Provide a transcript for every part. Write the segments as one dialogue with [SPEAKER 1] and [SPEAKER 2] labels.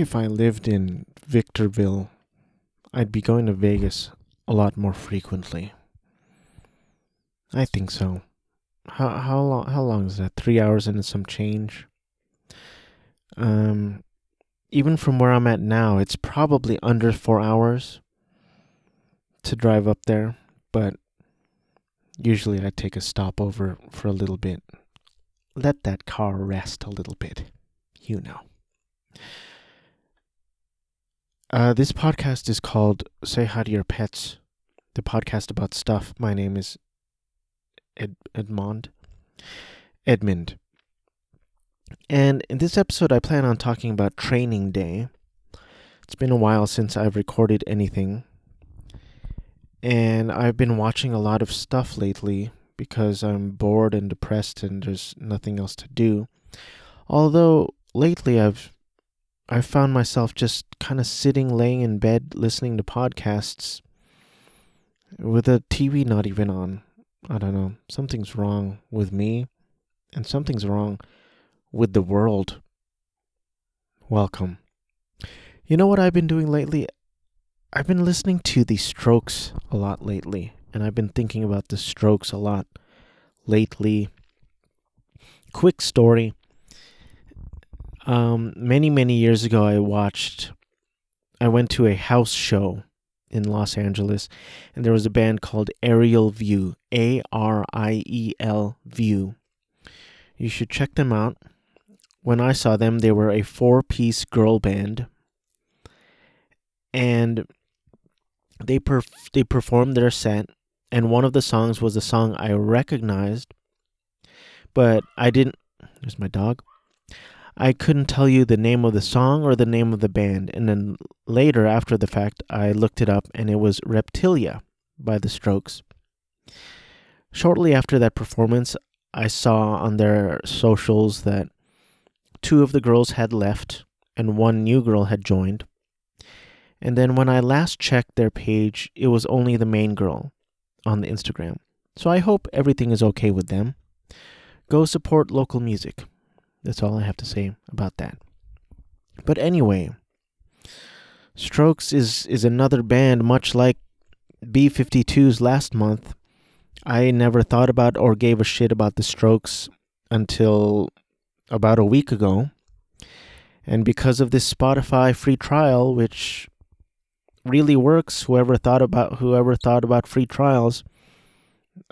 [SPEAKER 1] if I lived in Victorville, I'd be going to Vegas a lot more frequently. I think so. How how long how long is that? 3 hours and some change. Um even from where I'm at now, it's probably under 4 hours to drive up there, but usually I take a stopover for a little bit. Let that car rest a little bit. You know. Uh, this podcast is called Say Hi to Your Pets, the podcast about stuff. My name is Ed- Edmond. Edmund. And in this episode, I plan on talking about training day. It's been a while since I've recorded anything. And I've been watching a lot of stuff lately because I'm bored and depressed and there's nothing else to do. Although lately I've I found myself just kind of sitting, laying in bed, listening to podcasts with the TV not even on. I don't know. Something's wrong with me, and something's wrong with the world. Welcome. You know what I've been doing lately? I've been listening to the strokes a lot lately, and I've been thinking about the strokes a lot lately. Quick story um, many, many years ago, I watched, I went to a house show in Los Angeles, and there was a band called Aeriel View, A R I E L View. You should check them out. When I saw them, they were a four piece girl band, and they perf- they performed their set, and one of the songs was a song I recognized, but I didn't. There's my dog. I couldn't tell you the name of the song or the name of the band. And then later, after the fact, I looked it up and it was Reptilia by The Strokes. Shortly after that performance, I saw on their socials that two of the girls had left and one new girl had joined. And then when I last checked their page, it was only the main girl on the Instagram. So I hope everything is okay with them. Go support local music. That's all I have to say about that. But anyway, Strokes is is another band much like B52's last month. I never thought about or gave a shit about the Strokes until about a week ago. And because of this Spotify free trial which really works, whoever thought about whoever thought about free trials,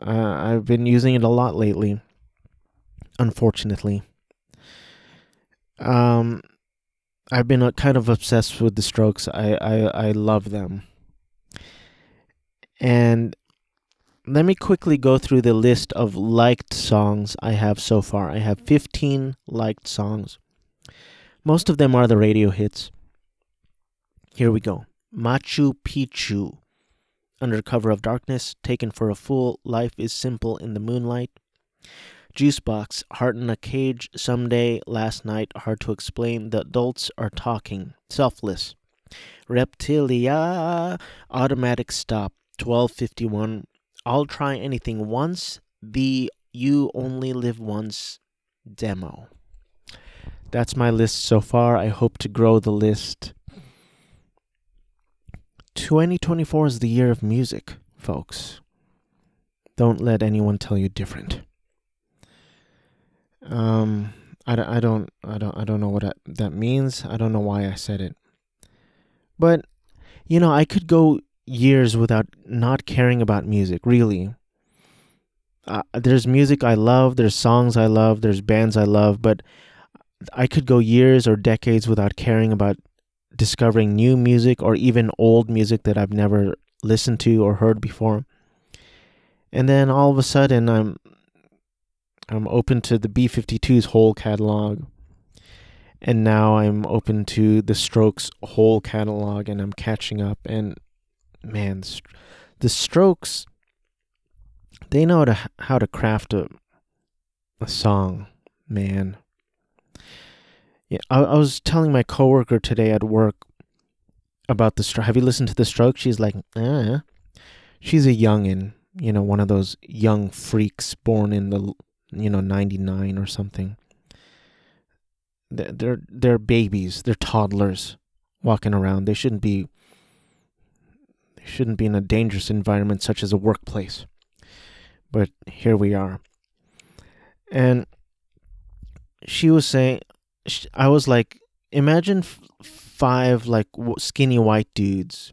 [SPEAKER 1] uh, I've been using it a lot lately. Unfortunately. Um, I've been uh, kind of obsessed with the Strokes. I, I I love them. And let me quickly go through the list of liked songs I have so far. I have 15 liked songs. Most of them are the radio hits. Here we go. Machu Picchu. Under cover of darkness, taken for a fool, life is simple in the moonlight. Juicebox, Heart in a Cage, Someday, Last Night, Hard to Explain, The Adults Are Talking, Selfless. Reptilia, Automatic Stop, 1251, I'll Try Anything Once, The You Only Live Once demo. That's my list so far. I hope to grow the list. 2024 is the year of music, folks. Don't let anyone tell you different. Um, I, I don't I don't I don't know what that, that means. I don't know why I said it. But you know, I could go years without not caring about music, really. Uh, there's music I love, there's songs I love, there's bands I love, but I could go years or decades without caring about discovering new music or even old music that I've never listened to or heard before. And then all of a sudden I'm I'm open to the B52's whole catalog. And now I'm open to the Strokes whole catalog and I'm catching up. And man, the Strokes, they know to, how to craft a, a song, man. Yeah, I, I was telling my coworker today at work about the Strokes. Have you listened to the Strokes? She's like, eh. She's a youngin', you know, one of those young freaks born in the you know, 99 or something. they're they're, babies, they're toddlers walking around. They shouldn't be they shouldn't be in a dangerous environment such as a workplace. But here we are. And she was saying I was like imagine f- five like skinny white dudes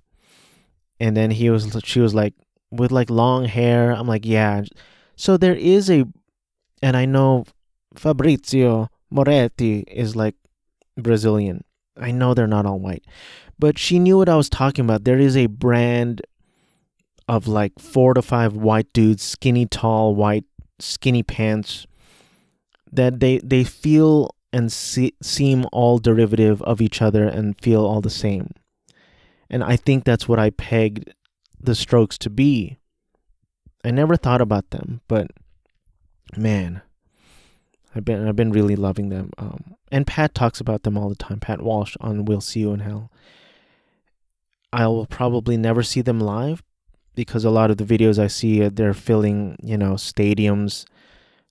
[SPEAKER 1] and then he was she was like with like long hair i'm like yeah so there is a and i know fabrizio moretti is like brazilian. I know they're not all white. But she knew what i was talking about. There is a brand of like four to five white dudes skinny tall white skinny pants that they they feel and see, seem all derivative of each other and feel all the same. And I think that's what I pegged the strokes to be. I never thought about them, but man, I've been I've been really loving them. Um, and Pat talks about them all the time. Pat Walsh on "We'll See You in Hell." I will probably never see them live because a lot of the videos I see uh, they're filling, you know, stadiums,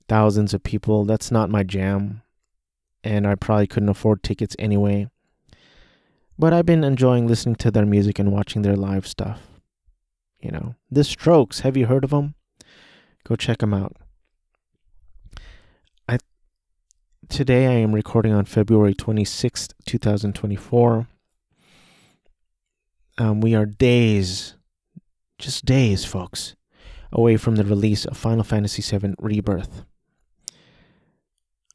[SPEAKER 1] thousands of people. That's not my jam, and I probably couldn't afford tickets anyway. But I've been enjoying listening to their music and watching their live stuff. You know, The Strokes, have you heard of them? Go check them out. I today I am recording on February 26th, 2024. Um, we are days, just days, folks, away from the release of Final Fantasy VII Rebirth.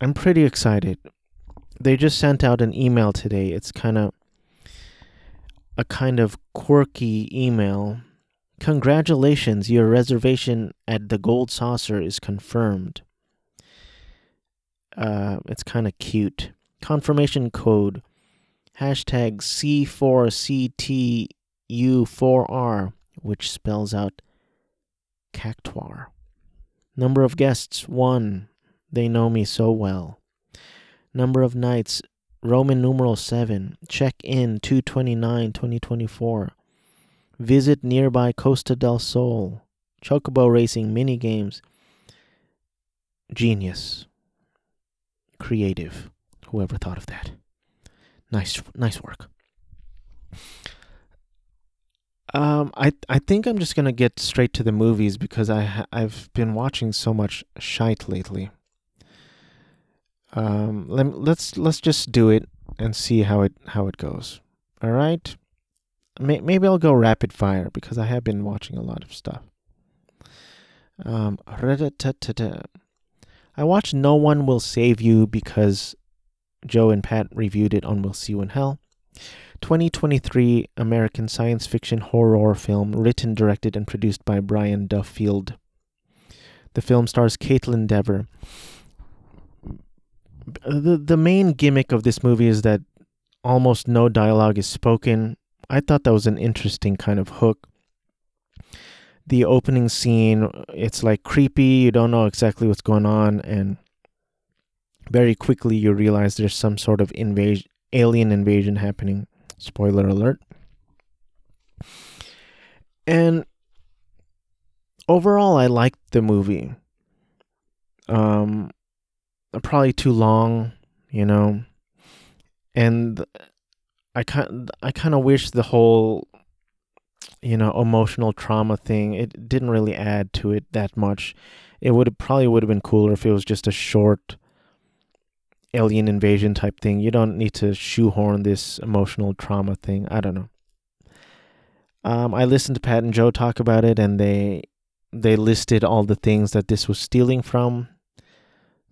[SPEAKER 1] I'm pretty excited. They just sent out an email today. It's kind of a kind of quirky email. Congratulations, your reservation at the Gold Saucer is confirmed. Uh, it's kind of cute. Confirmation code hashtag C4CTU4R, which spells out Cactuar. Number of guests 1. They know me so well. Number of nights Roman numeral 7. Check in 229 2024. Visit nearby Costa del Sol. Chocobo Racing mini games. Genius. Creative. Whoever thought of that. Nice nice work. Um, I I think I'm just gonna get straight to the movies because I I've been watching so much shite lately. Um, let, let's let's just do it and see how it how it goes. All right. May, maybe I'll go rapid fire because I have been watching a lot of stuff. Um, I watched No One Will Save You because Joe and Pat reviewed it on We'll See You in Hell. 2023 American science fiction horror film written, directed, and produced by Brian Duffield. The film stars Kaitlyn Dever the the main gimmick of this movie is that almost no dialogue is spoken. I thought that was an interesting kind of hook. The opening scene, it's like creepy, you don't know exactly what's going on and very quickly you realize there's some sort of invasion alien invasion happening. Spoiler alert. And overall I liked the movie. Um probably too long, you know. And I kind I kind of wish the whole you know emotional trauma thing it didn't really add to it that much. It would probably would have been cooler if it was just a short alien invasion type thing. You don't need to shoehorn this emotional trauma thing. I don't know. Um, I listened to Pat and Joe talk about it, and they they listed all the things that this was stealing from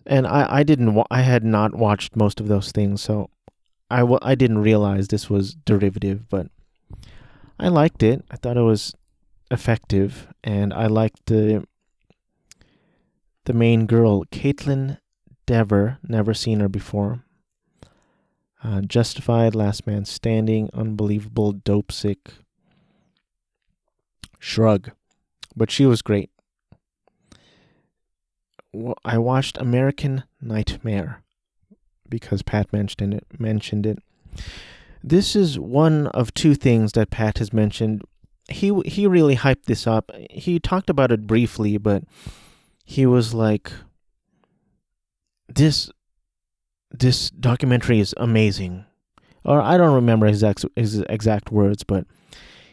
[SPEAKER 1] and I I didn't wa- I had not watched most of those things, so I w- I didn't realize this was derivative, but I liked it. I thought it was effective, and I liked the the main girl, Kaitlyn Dever. Never seen her before. Uh, Justified, Last Man Standing, Unbelievable, Dopesick, Shrug, but she was great. I watched American Nightmare because Pat mentioned it. Mentioned it. This is one of two things that Pat has mentioned. He he really hyped this up. He talked about it briefly, but he was like, "This this documentary is amazing. Or I don't remember his exact his exact words, but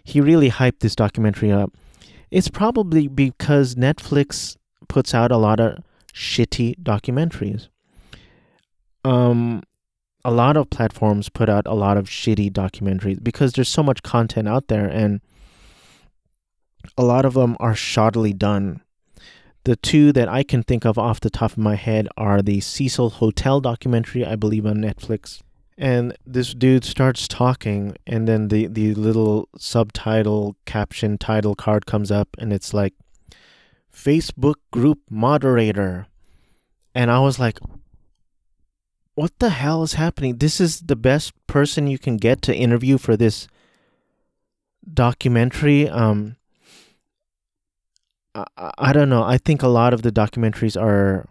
[SPEAKER 1] he really hyped this documentary up. It's probably because Netflix puts out a lot of shitty documentaries. Um a lot of platforms put out a lot of shitty documentaries because there's so much content out there and a lot of them are shoddily done. The two that I can think of off the top of my head are the Cecil Hotel documentary, I believe on Netflix. And this dude starts talking, and then the, the little subtitle caption title card comes up, and it's like, Facebook group moderator. And I was like, what the hell is happening? This is the best person you can get to interview for this documentary. Um, I, I don't know. I think a lot of the documentaries are,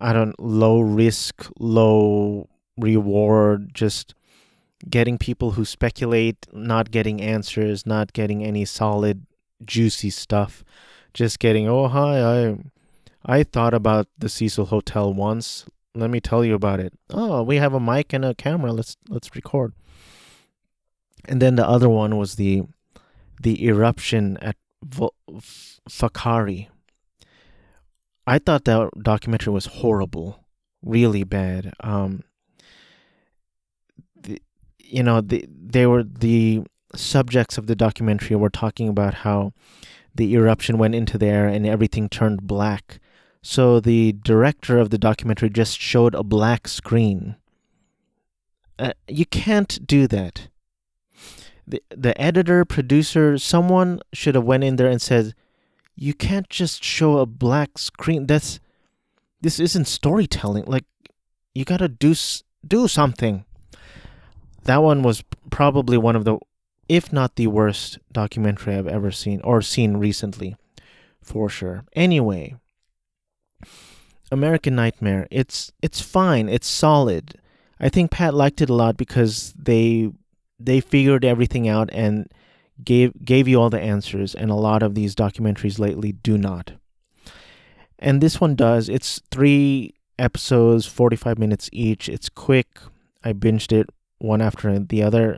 [SPEAKER 1] I don't low risk, low reward. Just getting people who speculate, not getting answers, not getting any solid, juicy stuff. Just getting, oh hi, I, I thought about the Cecil Hotel once let me tell you about it. Oh, we have a mic and a camera. Let's let's record. And then the other one was the the eruption at Whakaari. I thought that documentary was horrible, really bad. Um, the, you know, the, they were the subjects of the documentary were talking about how the eruption went into there and everything turned black so the director of the documentary just showed a black screen. Uh, you can't do that. The the editor, producer, someone should have went in there and said, "You can't just show a black screen. That's this isn't storytelling. Like you got to do do something." That one was probably one of the if not the worst documentary I've ever seen or seen recently, for sure. Anyway, American Nightmare. It's it's fine. It's solid. I think Pat liked it a lot because they they figured everything out and gave gave you all the answers and a lot of these documentaries lately do not. And this one does. It's 3 episodes, 45 minutes each. It's quick. I binged it one after the other.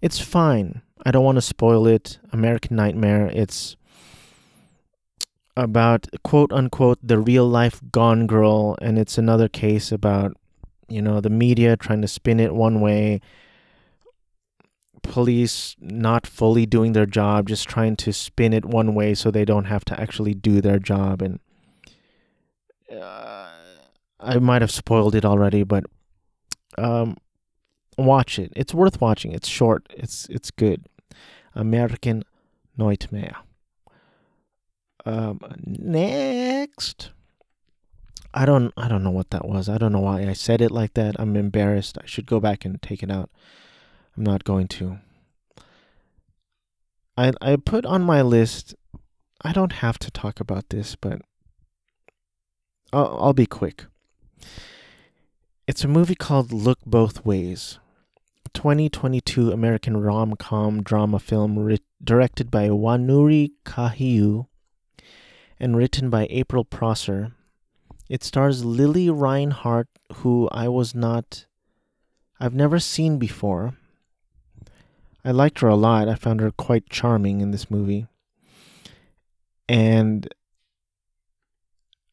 [SPEAKER 1] It's fine. I don't want to spoil it. American Nightmare. It's about quote unquote the real life gone girl and it's another case about you know the media trying to spin it one way police not fully doing their job just trying to spin it one way so they don't have to actually do their job and uh, I might have spoiled it already but um watch it. It's worth watching. It's short. It's it's good. American Nightmare um, next. I don't I don't know what that was. I don't know why I said it like that. I'm embarrassed. I should go back and take it out. I'm not going to. I I put on my list I don't have to talk about this, but I'll, I'll be quick. It's a movie called Look Both Ways. 2022 American rom-com drama film directed by Wanuri Kahiu and written by April Prosser. It stars Lily Reinhart, who I was not, I've never seen before. I liked her a lot. I found her quite charming in this movie. And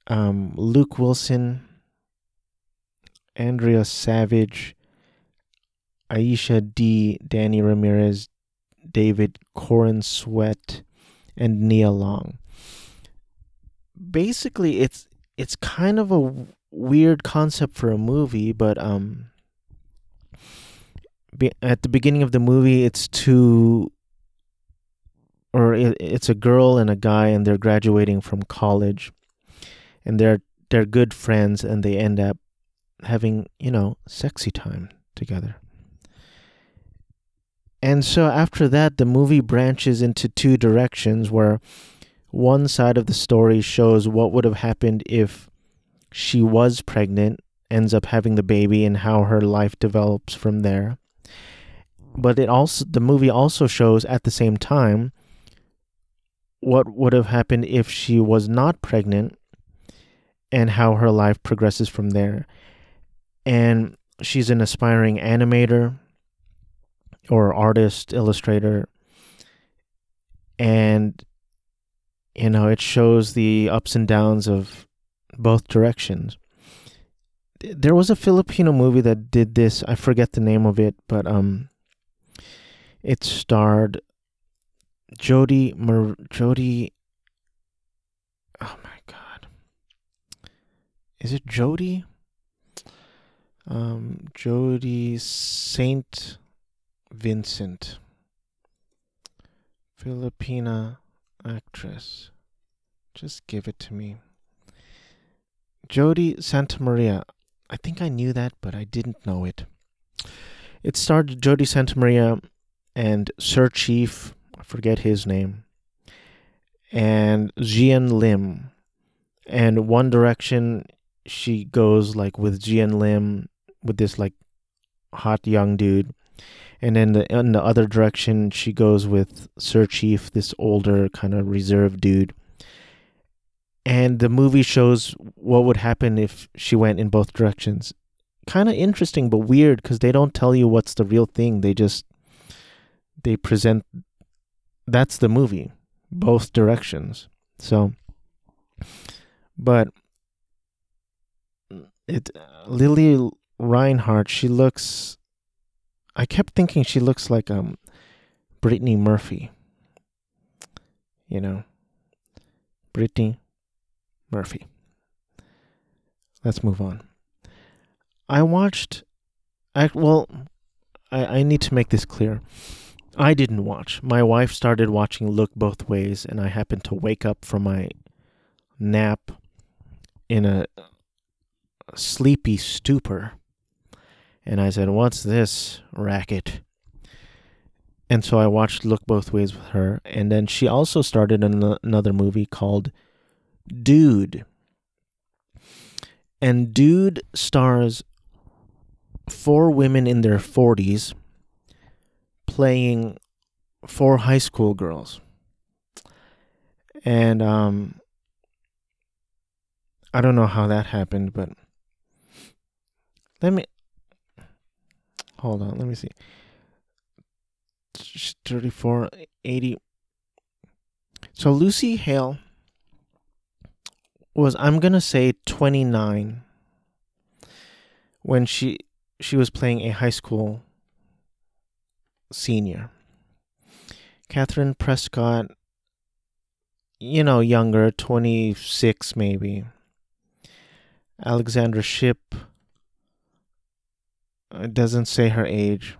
[SPEAKER 1] um, Luke Wilson, Andrea Savage, Aisha Dee, Danny Ramirez, David Corenswet, and Nia Long basically it's it's kind of a weird concept for a movie, but um be, at the beginning of the movie it's two or it, it's a girl and a guy and they're graduating from college and they're they're good friends and they end up having, you know, sexy time together. And so after that the movie branches into two directions where one side of the story shows what would have happened if she was pregnant, ends up having the baby, and how her life develops from there. But it also the movie also shows at the same time what would have happened if she was not pregnant and how her life progresses from there. And she's an aspiring animator or artist, illustrator. And, you know, it shows the ups and downs of both directions. There was a Filipino movie that did this. I forget the name of it, but um, it starred Jody Mer- Jody. Oh my God, is it Jody? Um, Jody Saint Vincent, Filipina actress. Just give it to me. Jodi Santa Maria. I think I knew that, but I didn't know it. It starred Jodi Santa Maria and Sir Chief, I forget his name, and Xian Lim. And One Direction, she goes like with Xian Lim, with this like hot young dude. And then the, in the other direction, she goes with Sir Chief, this older kind of reserved dude. And the movie shows what would happen if she went in both directions. Kind of interesting, but weird because they don't tell you what's the real thing. They just they present that's the movie both directions so but it Lily reinhart she looks i kept thinking she looks like um brittany murphy. You know? Brittany murphy. Let's move on. I watched I, well I, I need to make this clear. I didn't watch. My wife started watching Look Both Ways, and I happened to wake up from my nap in a sleepy stupor. And I said, What's this racket? And so I watched Look Both Ways with her. And then she also started an- another movie called Dude. And Dude stars four women in their 40s playing four high school girls. And um I don't know how that happened, but let me hold on, let me see. 3480. So Lucy Hale was I'm going to say 29 when she she was playing a high school senior. Kathryn Prescott, you know, younger, 26 maybe. Alexandra Shipp, it doesn't say her age.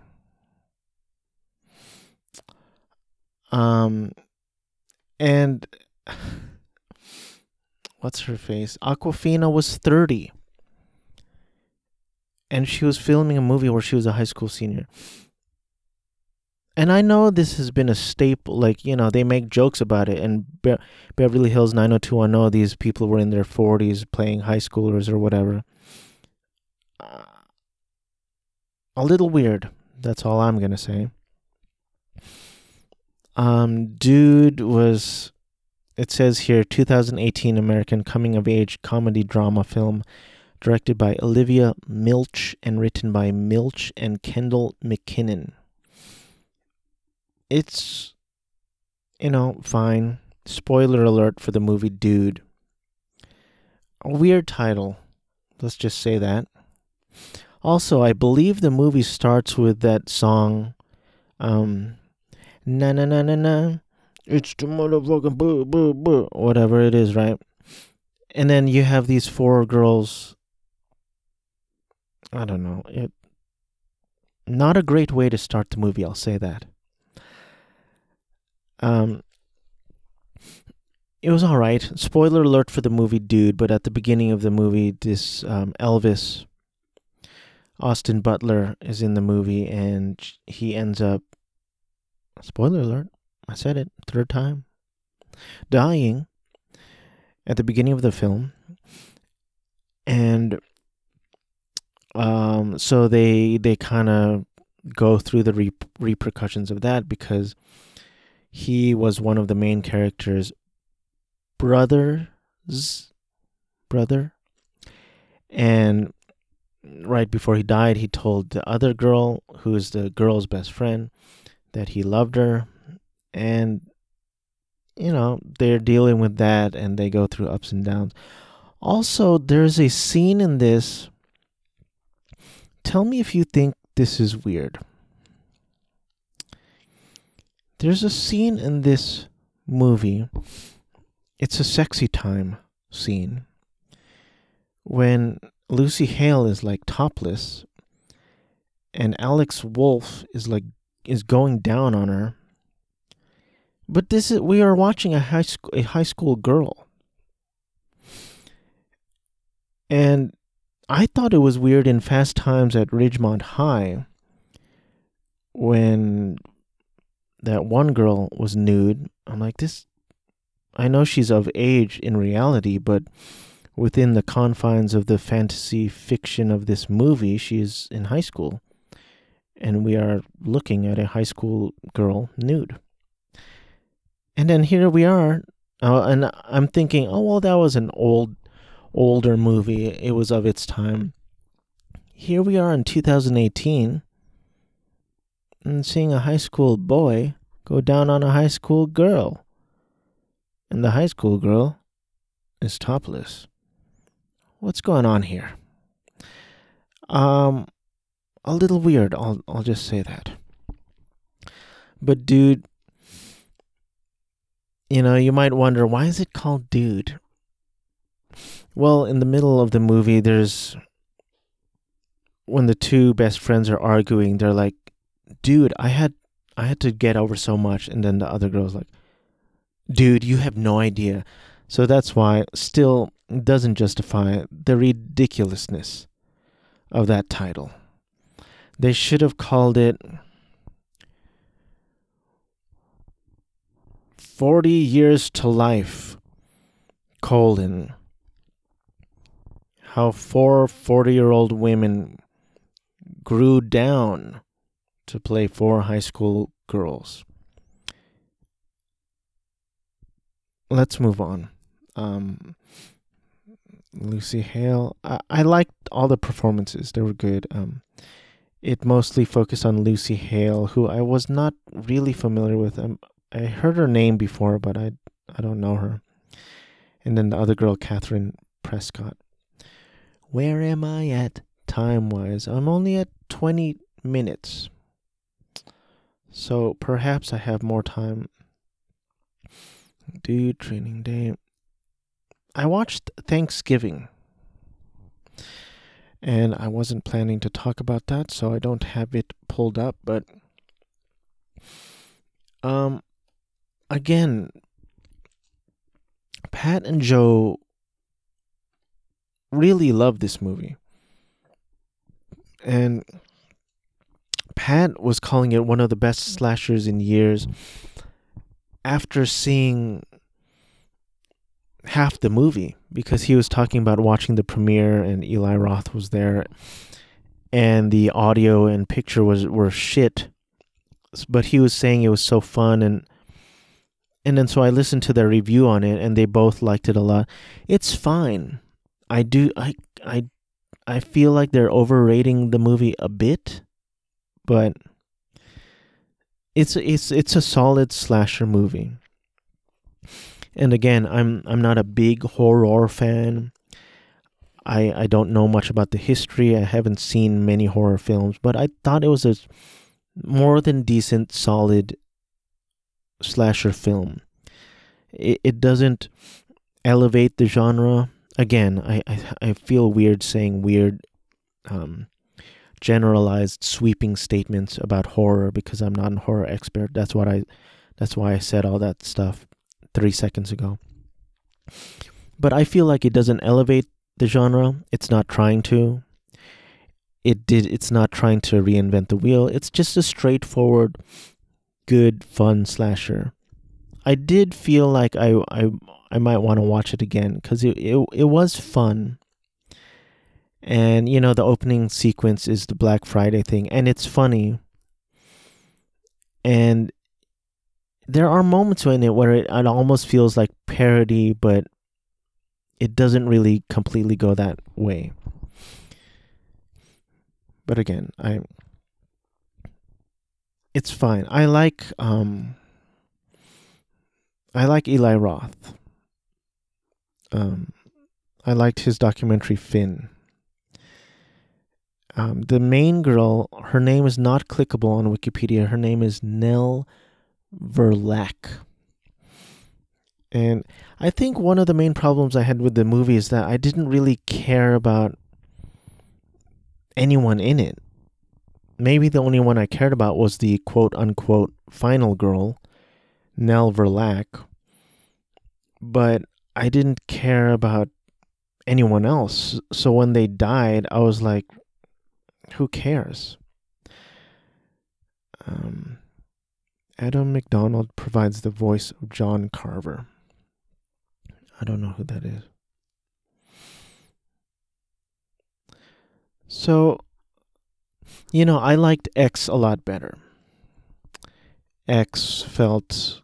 [SPEAKER 1] Um, and what's her face? Awkwafina was 30. And she was filming a movie where she was a high school senior and I know this has been a staple. Like you know, they make jokes about it. And Be- Beverly Hills 90210, these people were in their 40s playing high schoolers or whatever. Uh, a little weird. That's all I'm gonna say. Um, dude was. It says here 2018 American coming of age comedy drama film directed by Olivia Milch and written by Milch and Kendall McKinnon it's you know fine. Spoiler alert for the movie Dude. A weird title. Let's just say that. Also, I believe the movie starts with that song, um, na na na na na. It's the motherfucking boo boo boo, whatever it is, right? And then you have these four girls. I don't know. It. Not a great way to start the movie. I'll say that. Um, it was all right. Spoiler alert for the movie Dude, but at the beginning of the movie, this um, Elvis, Austin Butler, is in the movie and he ends up, spoiler alert, I said it, third time, dying at the beginning of the film. And um, so they they kind of go through the re- repercussions of that because he was one of the main characters' brother's brother. And right before he died, he told the other girl, who is the girl's best friend, that he loved her. And, you know, they're dealing with that and they go through ups and downs. Also, there's a scene in this. Tell me if you think this is weird. There's a scene in this movie. It's a sexy time scene when Lucy Hale is like topless and Alex Wolff is like is going down on her. But this is we are watching a high school a high school girl. And I thought it was weird in Fast Times at Ridgemont High when that one girl was nude. I'm like, this. I know she's of age in reality, but within the confines of the fantasy fiction of this movie, she is in high school. And we are looking at a high school girl nude. And then here we are. Uh, and I'm thinking, oh, well, that was an old, older movie. It was of its time. Here we are in 2018 and seeing a high school boy go down on a high school girl. And the high school girl is topless. What's going on here? Um a little weird, I'll I'll just say that. But dude, you know, you might wonder why is it called dude? Well, in the middle of the movie there's when the two best friends are arguing, they're like, "Dude, I had I had to get over so much. And then the other girl's like, dude, you have no idea. So that's why still doesn't justify the ridiculousness of that title. They should have called it 40 Years to Life, colon, how four 40 year old women grew down to play four high school girls. Let's move on. Um, Lucy Hale. I, I liked all the performances; they were good. Um, it mostly focused on Lucy Hale, who I was not really familiar with. Um, I heard her name before, but I I don't know her. And then the other girl, Kathryn Prescott. Where am I at time wise? I'm only at 20 minutes. So perhaps I have more time. Do training day. I watched Thanksgiving. And I wasn't planning to talk about that, so I don't have it pulled up, but um again Pat and Joe really love this movie. And Pat was calling it one of the best slashers in years after seeing half the movie because he was talking about watching the premiere and Eli Roth was there and the audio and picture was were shit but he was saying it was so fun and and then so I listened to their review on it and they both liked it a lot. It's fine. I do I I I feel like they're overrating the movie a bit but it's it's it's a solid slasher movie. And again, I'm I'm not a big horror fan. I I don't know much about the history. I haven't seen many horror films, but I thought it was a more than decent, solid slasher film. It it doesn't elevate the genre. Again, I I, I feel weird saying weird um, generalized sweeping statements about horror because I'm not a horror expert. That's what I that's why I said all that stuff 3 seconds ago. But I feel like it doesn't elevate the genre. It's not trying to. It did it's not trying to reinvent the wheel. It's just a straightforward good fun slasher. I did feel like I I I might want to watch it again cuz it, it it was fun and you know the opening sequence is the black friday thing and it's funny and there are moments in it where it, it almost feels like parody but it doesn't really completely go that way but again, I it's fine. I like um I like Eli Roth. Um I liked his documentary Fin. Um, the main girl, her name is not clickable on Wikipedia. Her name is Nell Verlaque. And I think one of the main problems I had with the movie is that I didn't really care about anyone in it. Maybe the only one I cared about was the quote unquote final girl, Nell Verlaque. But I didn't care about anyone else. So when they died, I was like, who cares? Um, Adam McDonald provides the voice of John Carver. I don't know who that is. So, you know, I liked X a lot better. X felt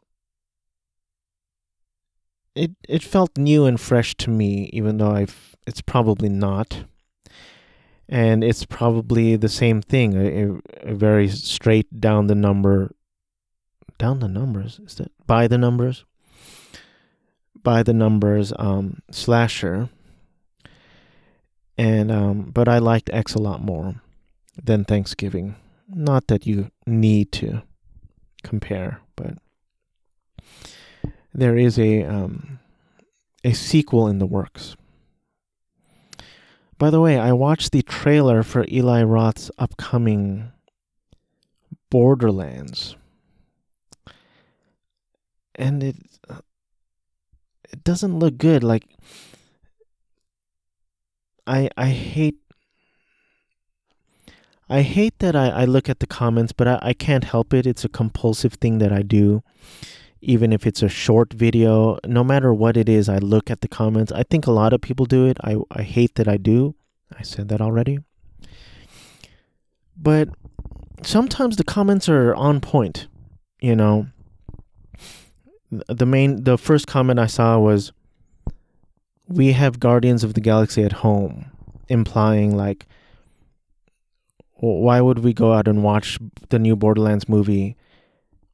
[SPEAKER 1] it it felt new and fresh to me even though I've it's probably not and it's probably the same thing a, a, very straight down the number down the numbers. Is that by the numbers? By the numbers um, slasher. And um, but i liked x a lot more than thanksgiving. Not that you need to compare but there is a um, a sequel in the works. By the way, I watched the trailer for Eli Roth's upcoming Borderlands. And it it doesn't look good like I I hate I hate that I, I look at the comments, but I, I can't help it. It's a compulsive thing that I do even if it's a short video, no matter what it is, I look at the comments. I think a lot of people do it. I, I hate that I do. I said that already. But sometimes the comments are on point, you know. The main the first comment I saw was we have Guardians of the Galaxy at home, implying like why would we go out and watch the new Borderlands movie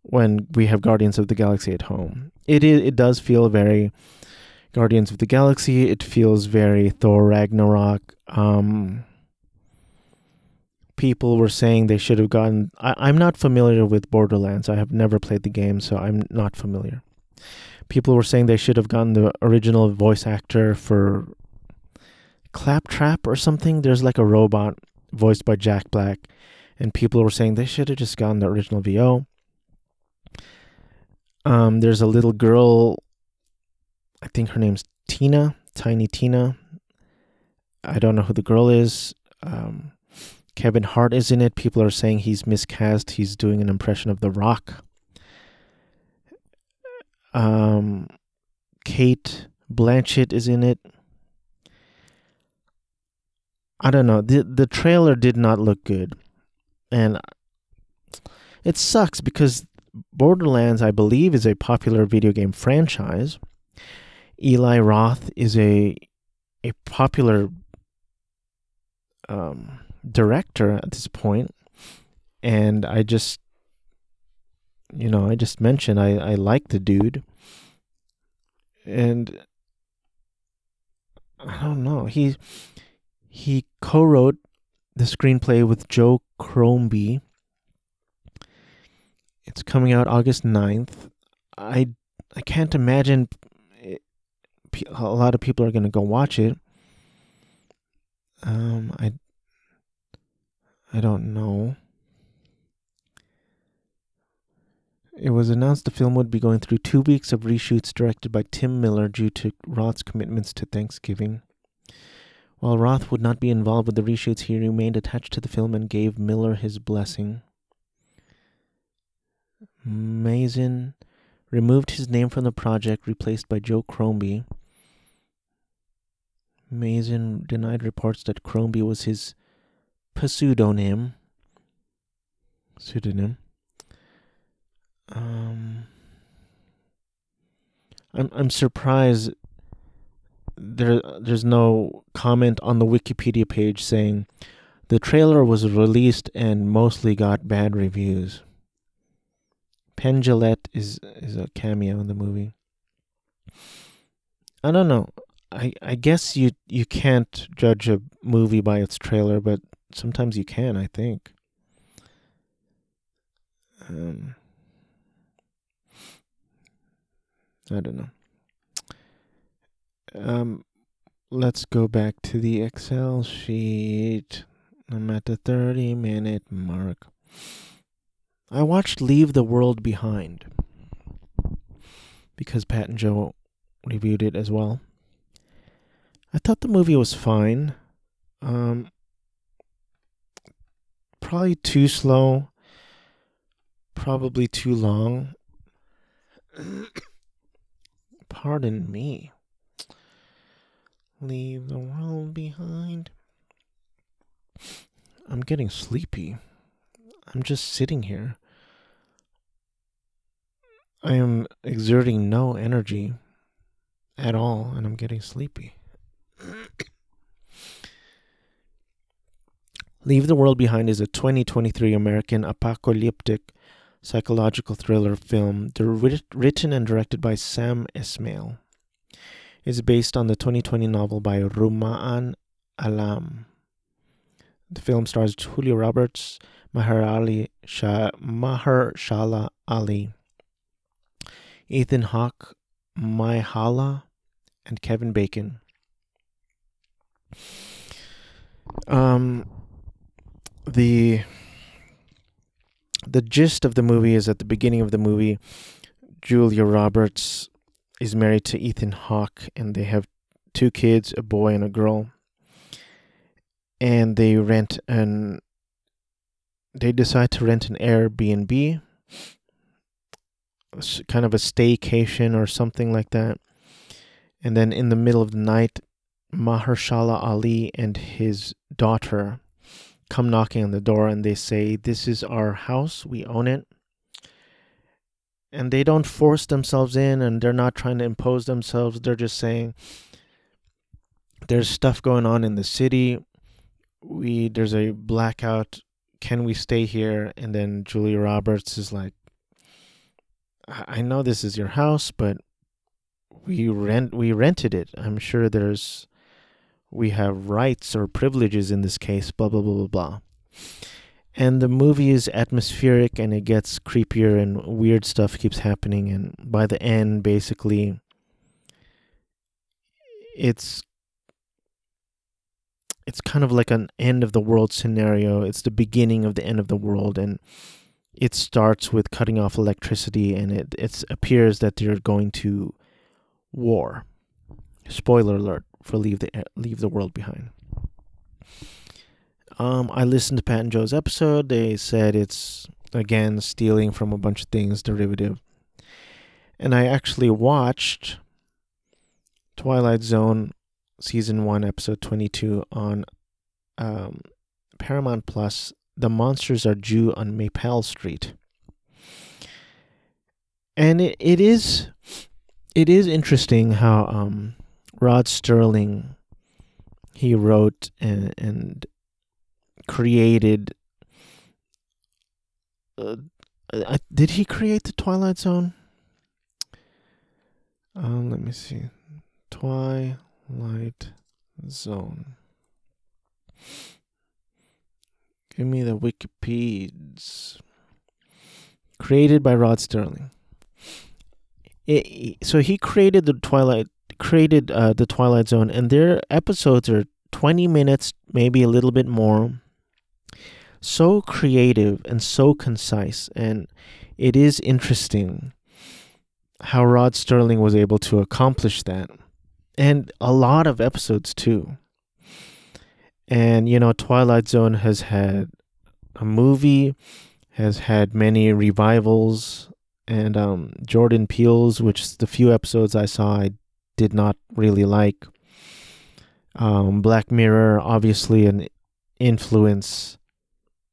[SPEAKER 1] when we have Guardians of the Galaxy at home. It is, it does feel very Guardians of the Galaxy. It feels very Thor Ragnarok. Um, people were saying they should have gotten. I, I'm not familiar with Borderlands. I have never played the game, so I'm not familiar. People were saying they should have gotten the original voice actor for Claptrap or something. There's like a robot voiced by Jack Black, and people were saying they should have just gotten the original VO. Um, there's a little girl, I think her name's Tina, Tiny Tina. I don't know who the girl is. Um, Kevin Hart is in it. People are saying he's miscast. He's doing an impression of The Rock. Um, Cate Blanchett is in it. I don't know. the The trailer did not look good, and it sucks because Borderlands, I believe, is a popular video game franchise. Eli Roth is a a popular um, director at this point, and I just, you know, I just mentioned I I like the dude, and I don't know he he co-wrote the screenplay with Joe Crombie it's coming out August 9th. I I can't imagine it, a lot of people are going to go watch it. Um I I don't know. It was announced the film would be going through two weeks of reshoots directed by Tim Miller due to Roth's commitments to Thanksgiving. While Roth would not be involved with the reshoots, he remained attached to the film and gave Miller his blessing. Mazin removed his name from the project, replaced by Joe Crombie. Mazin denied reports that Crombie was his pseudonym. Pseudonym. Um, I'm I'm surprised there there's no comment on the Wikipedia page saying The trailer was released and mostly got bad reviews. Penn is is a cameo in the movie. I don't know. I I guess you you can't judge a movie by its trailer, but sometimes you can. I think. Um, I don't know. Um, let's go back to the Excel sheet. I'm at the 30 minute mark. I watched Leave the World Behind because Pat and Joe reviewed it as well. I thought the movie was fine. Um, probably too slow, probably too long. Pardon me. Leave the world behind. I'm getting sleepy. I'm just sitting here. I am exerting no energy at all, and I'm getting sleepy. Leave the World Behind is a 2023 American apocalyptic psychological thriller film written and directed by Sam Esmail. It's based on the 2020 novel by Rumaan Alam. The film stars Julia Roberts, Maher Ali, Shah, Mahershala Ali, Ethan Hawke, Myha'la, and Kevin Bacon. Um, the the gist of the movie is at the beginning of the movie, Julia Roberts is married to Ethan Hawke, and they have two kids, a boy and a girl. And they rent an. They decide to rent an Airbnb, kind of a staycation or something like that. And then in the middle of the night, Mahershala Ali and his daughter come knocking on the door and they say, This is our house, we own it. And they don't force themselves in and they're not trying to impose themselves. They're just saying there's stuff going on in the city. We there's a blackout. Can we stay here? And then julia roberts is like i know this is your house but we rent we rented it. I'm sure there's we have rights or privileges in this case blah blah blah blah blah. And the movie is atmospheric and it gets creepier and weird stuff keeps happening. And by the end basically it's it's kind of like an end of the world scenario. It's the beginning of the end of the world and it starts with cutting off electricity and it it appears that they're going to war. Spoiler alert for leave the leave the world behind um, I listened to Pat and Joe's episode. They said it's again stealing from a bunch of things, derivative. And I actually watched Twilight Zone season one, episode twenty-two on um, Paramount Plus. The monsters are due on Maple Street, and it, it is it is interesting how um, Rod Sterling, he wrote and, and created. Uh, I, did he create the Twilight Zone? Um, let me see. Twilight Zone. Give me the Wikipedias. Created by Rod Sterling. It, so he created the Twilight created uh, the Twilight Zone, and their episodes are twenty minutes, maybe a little bit more so creative and so concise. And it is interesting how Rod Sterling was able to accomplish that. And a lot of episodes too. And, you know, Twilight Zone has had a movie, has had many revivals, and um, Jordan Peele's, which the few episodes I saw, I did not really like. Um, Black Mirror, obviously, an influence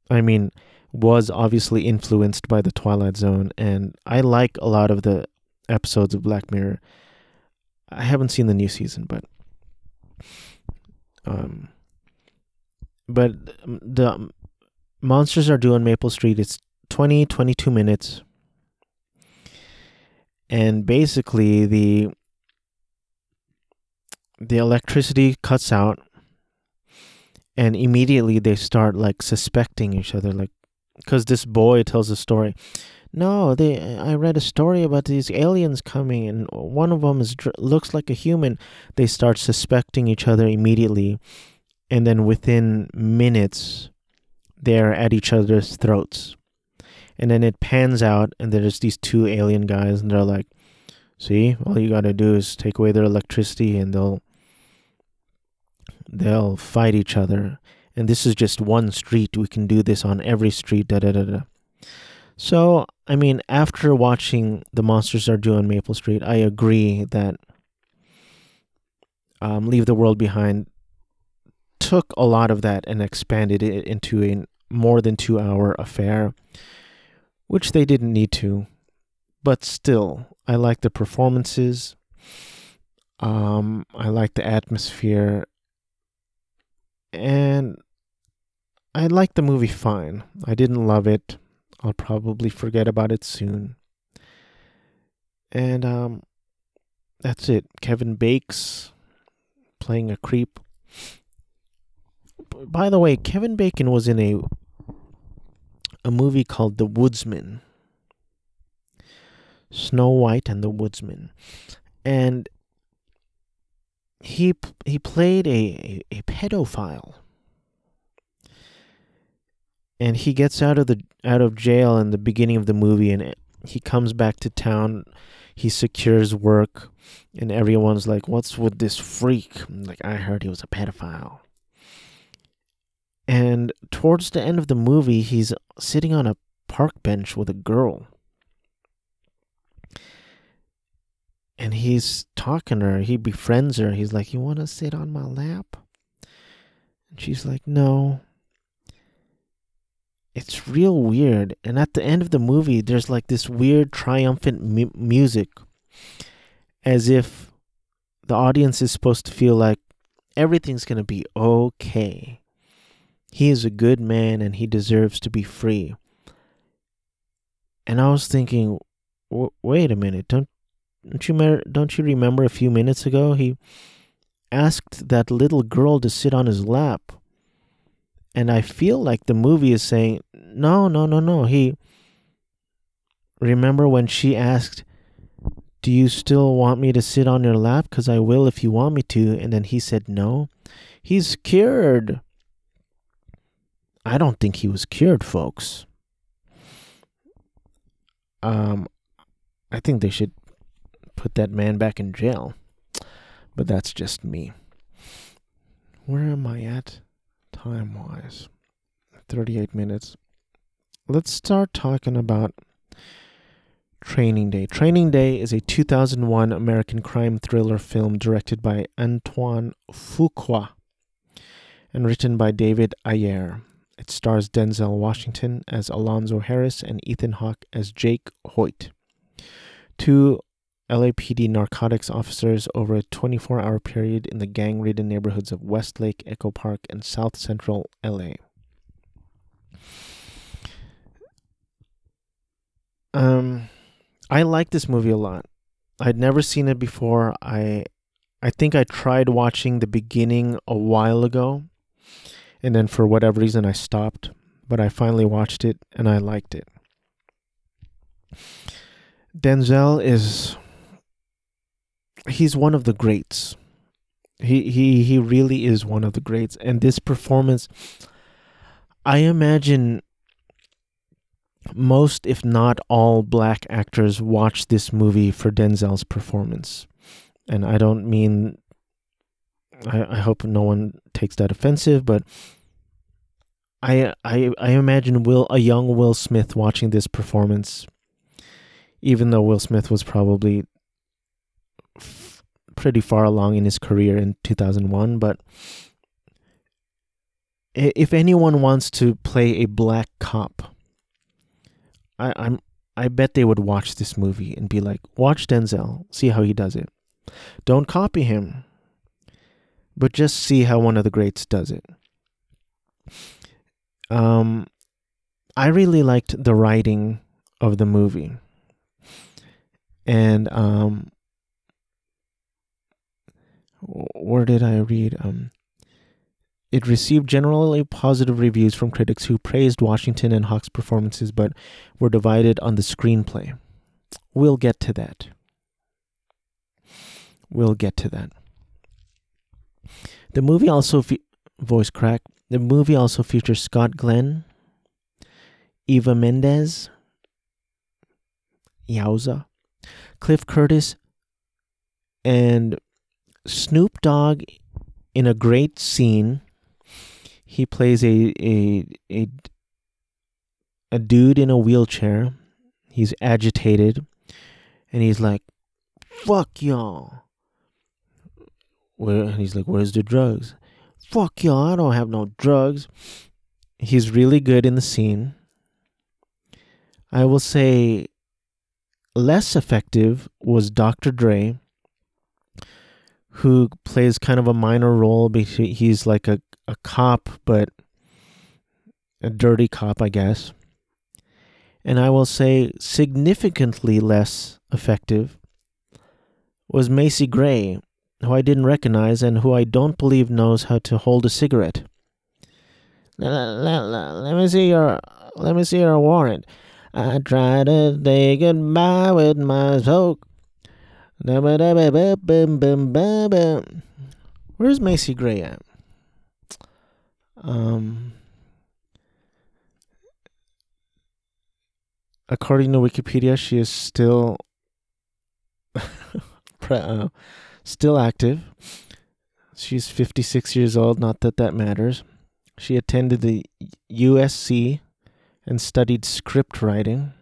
[SPEAKER 1] I mean, was obviously influenced by the Twilight Zone, and I like a lot of the episodes of Black Mirror. I haven't seen the new season, but um, but the monsters are due on Maple Street. It's 20, 22 minutes. And basically the the electricity cuts out and immediately they start like suspecting each other like because this boy tells a story. No they i read a story about these aliens coming and one of them is looks like a human. They start suspecting each other immediately and then within minutes they're at each other's throats. And then it pans out and there's these two alien guys and they're like see all you got to do is take away their electricity and they'll they'll fight each other. And this is just one street. We can do this on every street. Da da da da. So, I mean, after watching The Monsters Are Due on Maple Street, I agree that um, Leave the World Behind took a lot of that and expanded it into a more than two hour affair, which they didn't need to. But still, I like the performances. Um, I like the atmosphere and I liked the movie fine. I didn't love it. I'll probably forget about it soon. And um that's it. Kevin Bakes playing a creep. By the way, Kevin Bacon was in a a movie called The Woodsman. Snow White and the Woodsman. And he he played a, a, a pedophile. And he gets out of the out of jail in the beginning of the movie and he comes back to town. He secures work and everyone's like what's with this freak? Like i heard he was a pedophile. And towards the end of the movie he's sitting on a park bench with a girl and he's talking to her. He befriends her. He's like, You want to sit on my lap? And she's like, No. It's real weird. And at the end of the movie, there's like this weird triumphant mu- music as if the audience is supposed to feel like everything's going to be okay. He is a good man and he deserves to be free. And I was thinking, wait a minute, don't don't you don't you remember a few minutes ago he asked that little girl to sit on his lap? And I feel like the movie is saying, no, no, no, no. He remember when she asked, "Do you still want me to sit on your lap cuz I will if you want me to?" And then he said, "No." He's cured. I don't think he was cured, folks. Um I think they should put that man back in jail. But that's just me. Where am I at time wise? 38 minutes. Let's start talking about Training Day. Training Day is a 2001 American crime thriller film directed by Antoine Fuqua and written by David Ayer. It stars Denzel Washington as Alonzo Harris and Ethan Hawke as Jake Hoyt. Two LAPD narcotics officers over a 24 hour period in the gang ridden neighborhoods of Westlake, Echo Park, and South Central LA. Um, I like this movie a lot. I'd never seen it before. I I think I tried watching the beginning a while ago, and then for whatever reason I stopped. But I finally watched it and I liked it. Denzel is he's one of the greats. He he he really is one of the greats and this performance I imagine most if not all black actors watch this movie for Denzel's performance. And I don't mean I, I hope no one takes that offensive, but I I I imagine Will a young Will Smith watching this performance even though Will Smith was probably pretty far along in his career in 2001 but if anyone wants to play a black cop I, I'm I bet they would watch this movie and be like, watch Denzel, see how he does it. Don't copy him, but just see how one of the greats does it. Um, I really liked the writing of the movie, and um, where did I read? Um, it received generally positive reviews from critics who praised Washington and Hawke's performances, but were divided on the screenplay. We'll get to that. We'll get to that. The movie also fe- voice crack. The movie also features Scott Glenn, Eva Mendes, Yowza, Cliff Curtis, and Snoop Dogg in a great scene. He plays a a a a dude in a wheelchair. He's agitated, and he's like, "Fuck y'all." Where and he's like, "Where's the drugs?" Fuck y'all, I don't have no drugs. He's really good in the scene. I will say less effective was Dr. Dre, who plays kind of a minor role. He's like a, a cop, but a dirty cop, I guess. And I will say significantly less effective was Macy Gray, who I didn't recognize and who I don't believe knows how to hold a cigarette. Let, me see your let me see your warrant. I tried to say goodbye with my smoke. Where's Macy Gray at? Um, according to Wikipedia, she is still uh, still active. She's 56 years old, not that that matters. She attended the USC and studied script writing.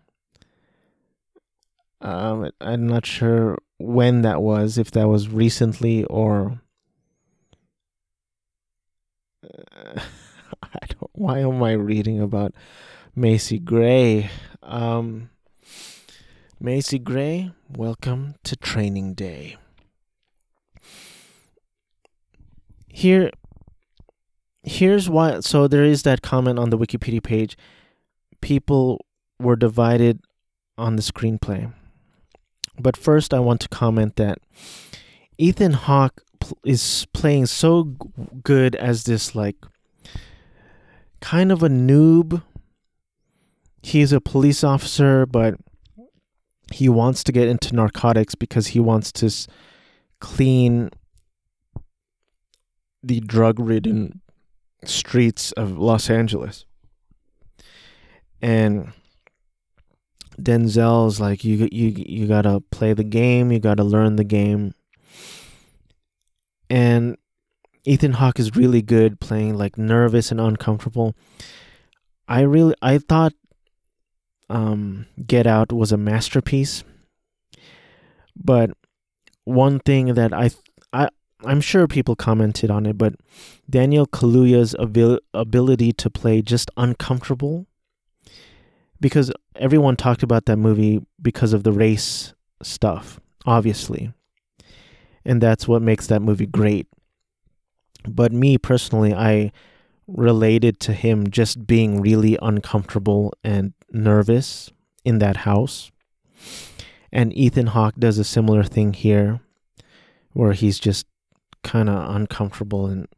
[SPEAKER 1] Um, I'm not sure when that was, if that was recently or. Uh, I don't. Why am I reading about Macy Gray? Um, Macy Gray, welcome to Training Day. Here, here's why. So there is that comment on the Wikipedia page. People were divided on the screenplay. But first, I want to comment that Ethan Hawke pl- is playing so g- good as this, like, kind of a noob. He's a police officer, but he wants to get into narcotics because he wants to s- clean the drug ridden streets of Los Angeles. And Denzel's like you you you got to play the game, you got to learn the game. And Ethan Hawke is really good playing like nervous and uncomfortable. I really I thought um Get Out was a masterpiece. But one thing that I I I'm sure people commented on it, but Daniel Kaluuya's abil- ability to play just uncomfortable because everyone talked about that movie because of the race stuff, obviously. And that's what makes that movie great. But me personally, I related to him just being really uncomfortable and nervous in that house. And Ethan Hawke does a similar thing here where he's just kind of uncomfortable and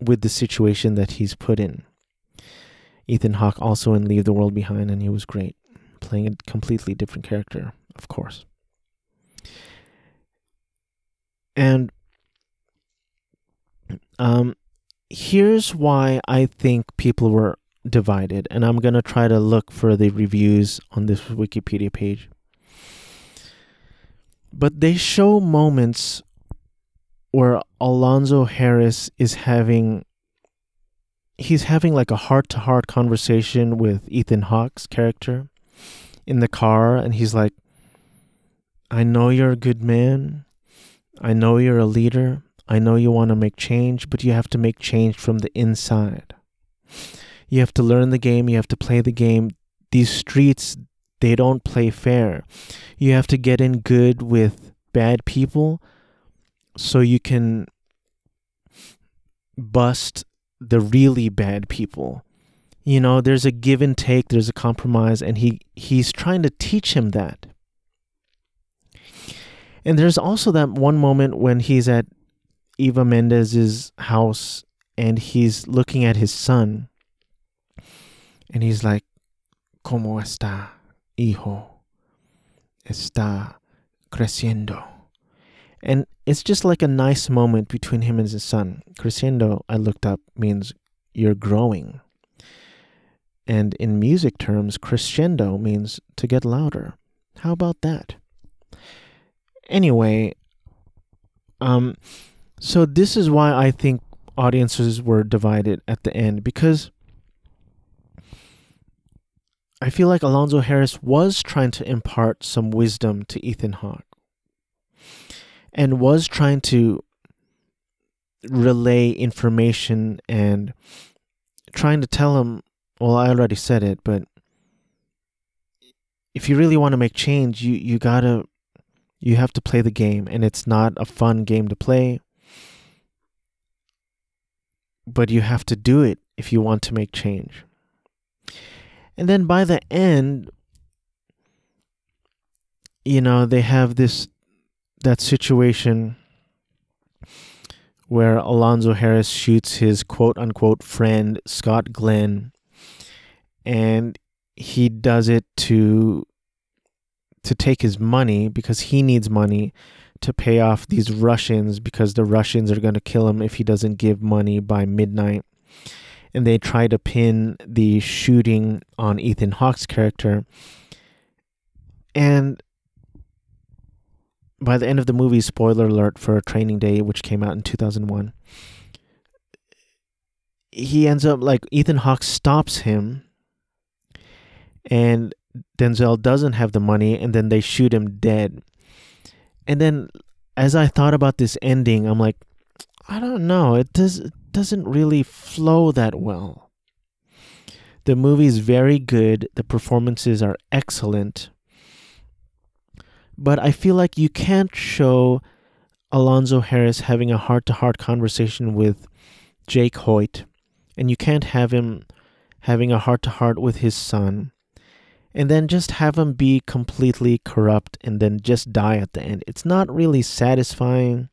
[SPEAKER 1] with the situation that he's put in. Ethan Hawke also in Leave the World Behind, and he was great, playing a completely different character, of course. And um, here's why I think people were divided, and I'm gonna try to look for the reviews on this Wikipedia page. But they show moments where Alonzo Harris is having he's having like a heart to heart conversation with Ethan Hawke's character in the car and he's like I know you're a good man. I know you're a leader. I know you want to make change, but you have to make change from the inside. You have to learn the game, you have to play the game. These streets they don't play fair. You have to get in good with bad people so you can bust the really bad people. You know, there's a give and take, there's a compromise, and he he's trying to teach him that. And there's also that one moment when he's at Eva Mendes's house and he's looking at his son and he's like, ¿Cómo está, hijo? Está creciendo. And it's just like a nice moment between him and his son. Crescendo, I looked up, means you're growing. And in music terms, crescendo means to get louder. How about that? Anyway, um, so this is why I think audiences were divided at the end because I feel like Alonzo Harris was trying to impart some wisdom to Ethan Hawke and was trying to relay information and trying to tell him, well, I already said it, but if you really want to make change, you, you gotta, you have to play the game, and it's not a fun game to play, but you have to do it if you want to make change. And then by the end, you know, they have this that situation where Alonzo Harris shoots his quote unquote friend Scott Glenn and he does it to to take his money because he needs money to pay off these Russians because the Russians are going to kill him if he doesn't give money by midnight and they try to pin the shooting on Ethan Hawke's character. And by the end of the movie, spoiler alert for Training Day, which came out in 2001, he ends up like Ethan Hawke stops him, and Denzel doesn't have the money, and then they shoot him dead. And then, as I thought about this ending, I'm like, I don't know. It does doesn't really flow that well. The movie is very good, the performances are excellent, but I feel like you can't show Alonzo Harris having a heart to heart conversation with Jake Hoyt, and you can't have him having a heart to heart with his son, and then just have him be completely corrupt and then just die at the end. It's not really satisfying.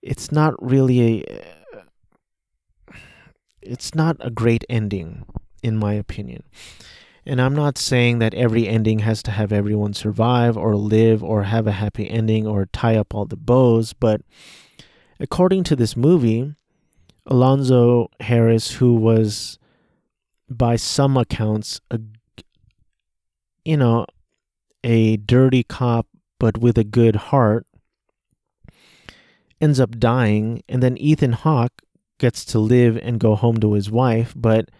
[SPEAKER 1] It's not really a it's not a great ending, in my opinion. And I'm not saying that every ending has to have everyone survive or live or have a happy ending or tie up all the bows, but according to this movie, Alonzo Harris, who was by some accounts a you know a dirty cop but with a good heart ends up dying. And then Ethan Hawke gets to live and go home to his wife, but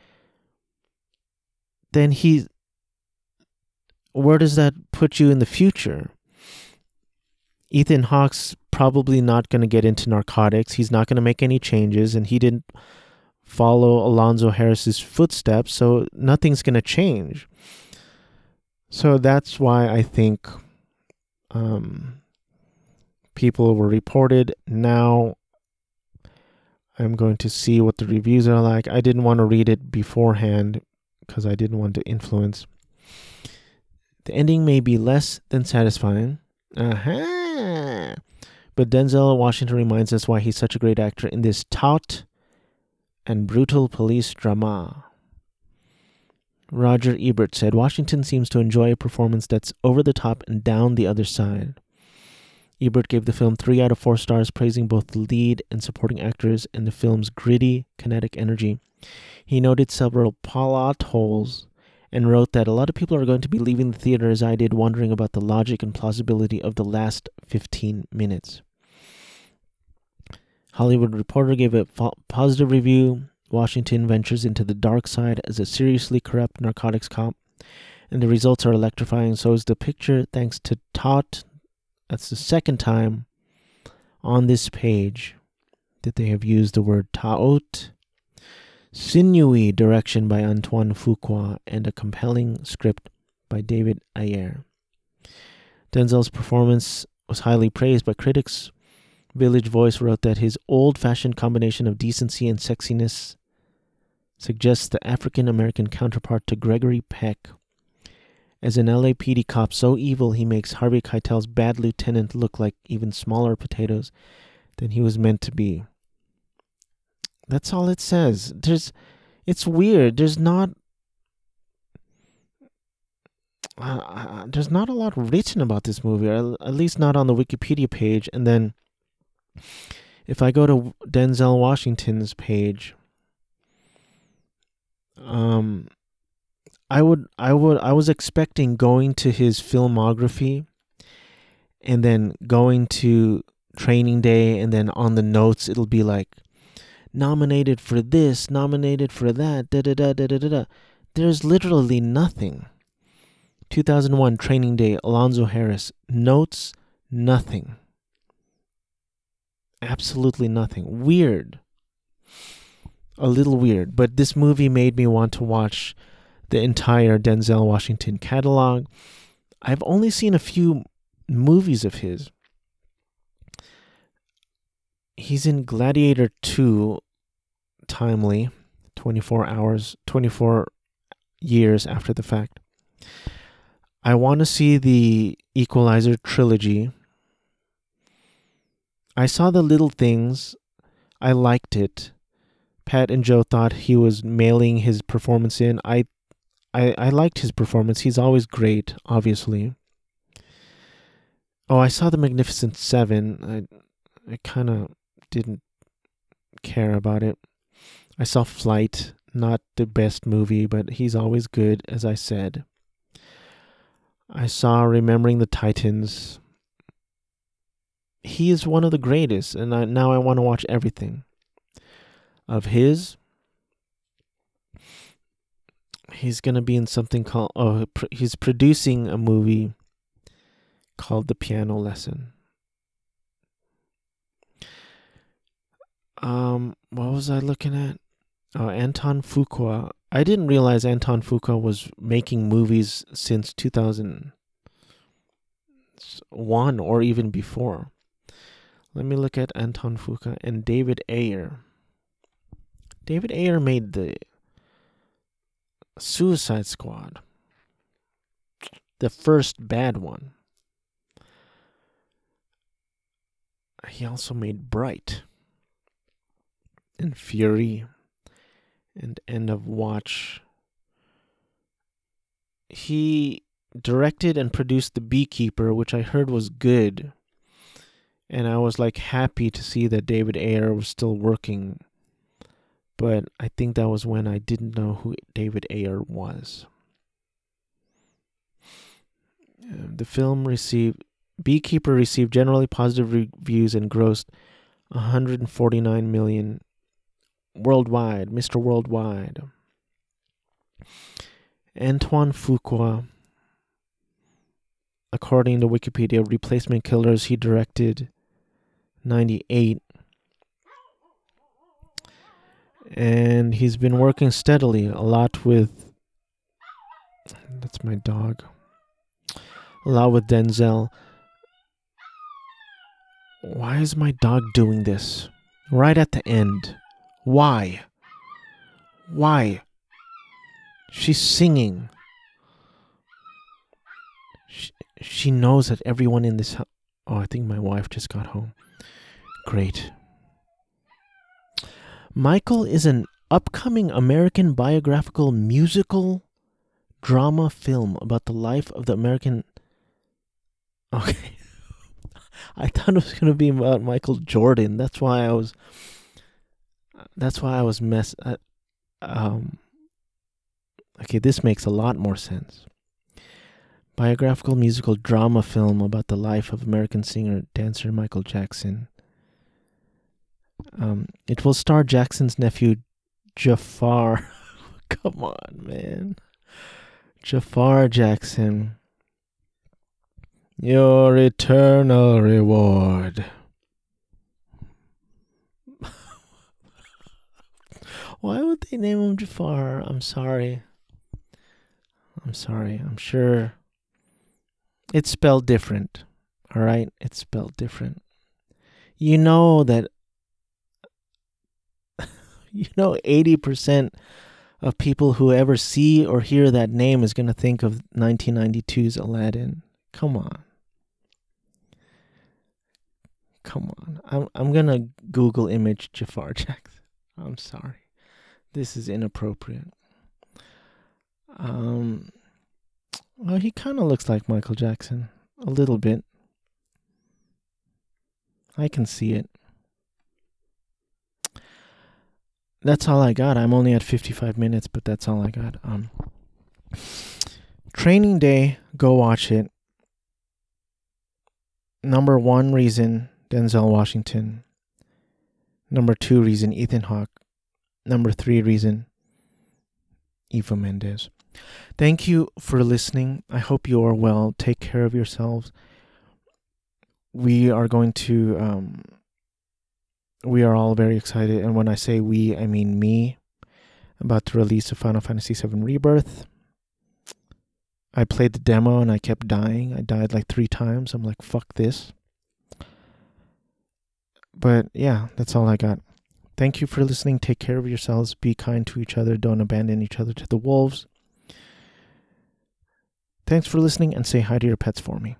[SPEAKER 1] then he where does that put you in the future? Ethan Hawke's probably not going to get into narcotics. He's not going to make any changes and he didn't follow Alonzo Harris's footsteps, so nothing's going to change. So that's why I think um, people were reported. Now I'm going to see what the reviews are like. I didn't want to read it beforehand because I didn't want to influence. The ending may be less than satisfying. Uh-huh. But Denzel Washington reminds us why he's such a great actor in this taut and brutal police drama. Roger Ebert said Washington seems to enjoy a performance that's over the top and down the other side. Ebert gave the film three out of four stars, praising both the lead and supporting actors and the film's gritty, kinetic energy. He noted several plot holes and wrote that a lot of people are going to be leaving the theater as I did, wondering about the logic and plausibility of the last 15 minutes. Hollywood Reporter gave a positive review. Washington ventures into the dark side as a seriously corrupt narcotics cop, and the results are electrifying. So is the picture, thanks to taut that's the second time on this page that they have used the word taut. Sinewy direction by Antoine Fuqua and a compelling script by David Ayer. Denzel's performance was highly praised by critics. Village Voice wrote that his old fashioned combination of decency and sexiness suggests the African American counterpart to Gregory Peck. As an LAPD cop so evil he makes Harvey Keitel's bad lieutenant look like even smaller potatoes than he was meant to be. That's all it says. There's it's weird. There's not uh, uh, there's not a lot written about this movie, or at least not on the Wikipedia page. And then if I go to Denzel Washington's page, um, I would, I would, I was expecting going to his filmography, and then going to Training Day, and then on the notes it'll be like nominated for this, nominated for that, da da da da da da. There's literally nothing. 2001 Training Day, Alonzo Harris. Notes, nothing. Absolutely nothing. Weird. A little weird, but this movie made me want to watch the entire Denzel Washington catalog. I've only seen a few movies of his. He's in Gladiator 2, timely, 24 hours, 24 years after the fact. I want to see the Equalizer trilogy. I saw the little things. I liked it. Pat and Joe thought he was mailing his performance in. I I I liked his performance. He's always great, obviously. Oh, I saw the Magnificent 7. I I kind of didn't care about it. I saw Flight, not the best movie, but he's always good as I said. I saw Remembering the Titans. He is one of the greatest, and I, now I want to watch everything of his. He's gonna be in something called. Oh, he's producing a movie called The Piano Lesson. Um, what was I looking at? Oh, Anton Fuqua I didn't realize Anton Fuqua was making movies since 2001 or even before. Let me look at Anton Fuqua and David Ayer. David Ayer made the Suicide Squad, the first bad one. He also made Bright and Fury and End of Watch. He directed and produced The Beekeeper, which I heard was good. And I was like happy to see that David Ayer was still working. But I think that was when I didn't know who David Ayer was. Um, the film received Beekeeper received generally positive reviews and grossed 149 million worldwide, Mr. Worldwide. Antoine Fuqua, according to Wikipedia, Replacement Killers, he directed 98. And he's been working steadily a lot with. That's my dog. A lot with Denzel. Why is my dog doing this? Right at the end. Why? Why? She's singing. She, she knows that everyone in this house. Oh, I think my wife just got home. Great. Michael is an upcoming American biographical musical drama film about the life of the American. Okay. I thought it was going to be about Michael Jordan. That's why I was that's why I was mess. Uh, um, okay, this makes a lot more sense. Biographical musical drama film about the life of American singer dancer Michael Jackson. Um, it will star Jackson's nephew Jaafar. Come on, man. Jaafar Jackson. Your eternal reward. Why would they name him Jaafar? I'm sorry. I'm sorry. I'm sure it's spelled different. All right? It's spelled different. you know that you know 80% of people who ever see or hear that name is going to think of 1992's Aladdin. Come on. Come on. I'm I'm going to Google image Jaafar Jackson. I'm sorry. This is inappropriate. Um well, he kind of looks like Michael Jackson a little bit. I can see it. That's all I got. I'm only at 55 minutes, but that's all I got. Um Training Day, go watch it. Number 1 reason Denzel Washington. Number 2 reason Ethan Hawke. Number 3 reason Eva Mendes. Thank you for listening. I hope you are well. Take care of yourselves. We are going to um we are all very excited and when I say we, I mean me about to release a Final Fantasy VII Rebirth. I played the demo and I kept dying. I died like 3 times. I'm like fuck this. But yeah, that's all I got. Thank you for listening. Take care of yourselves. Be kind to each other. Don't abandon each other to the wolves. Thanks for listening and say hi to your pets for me.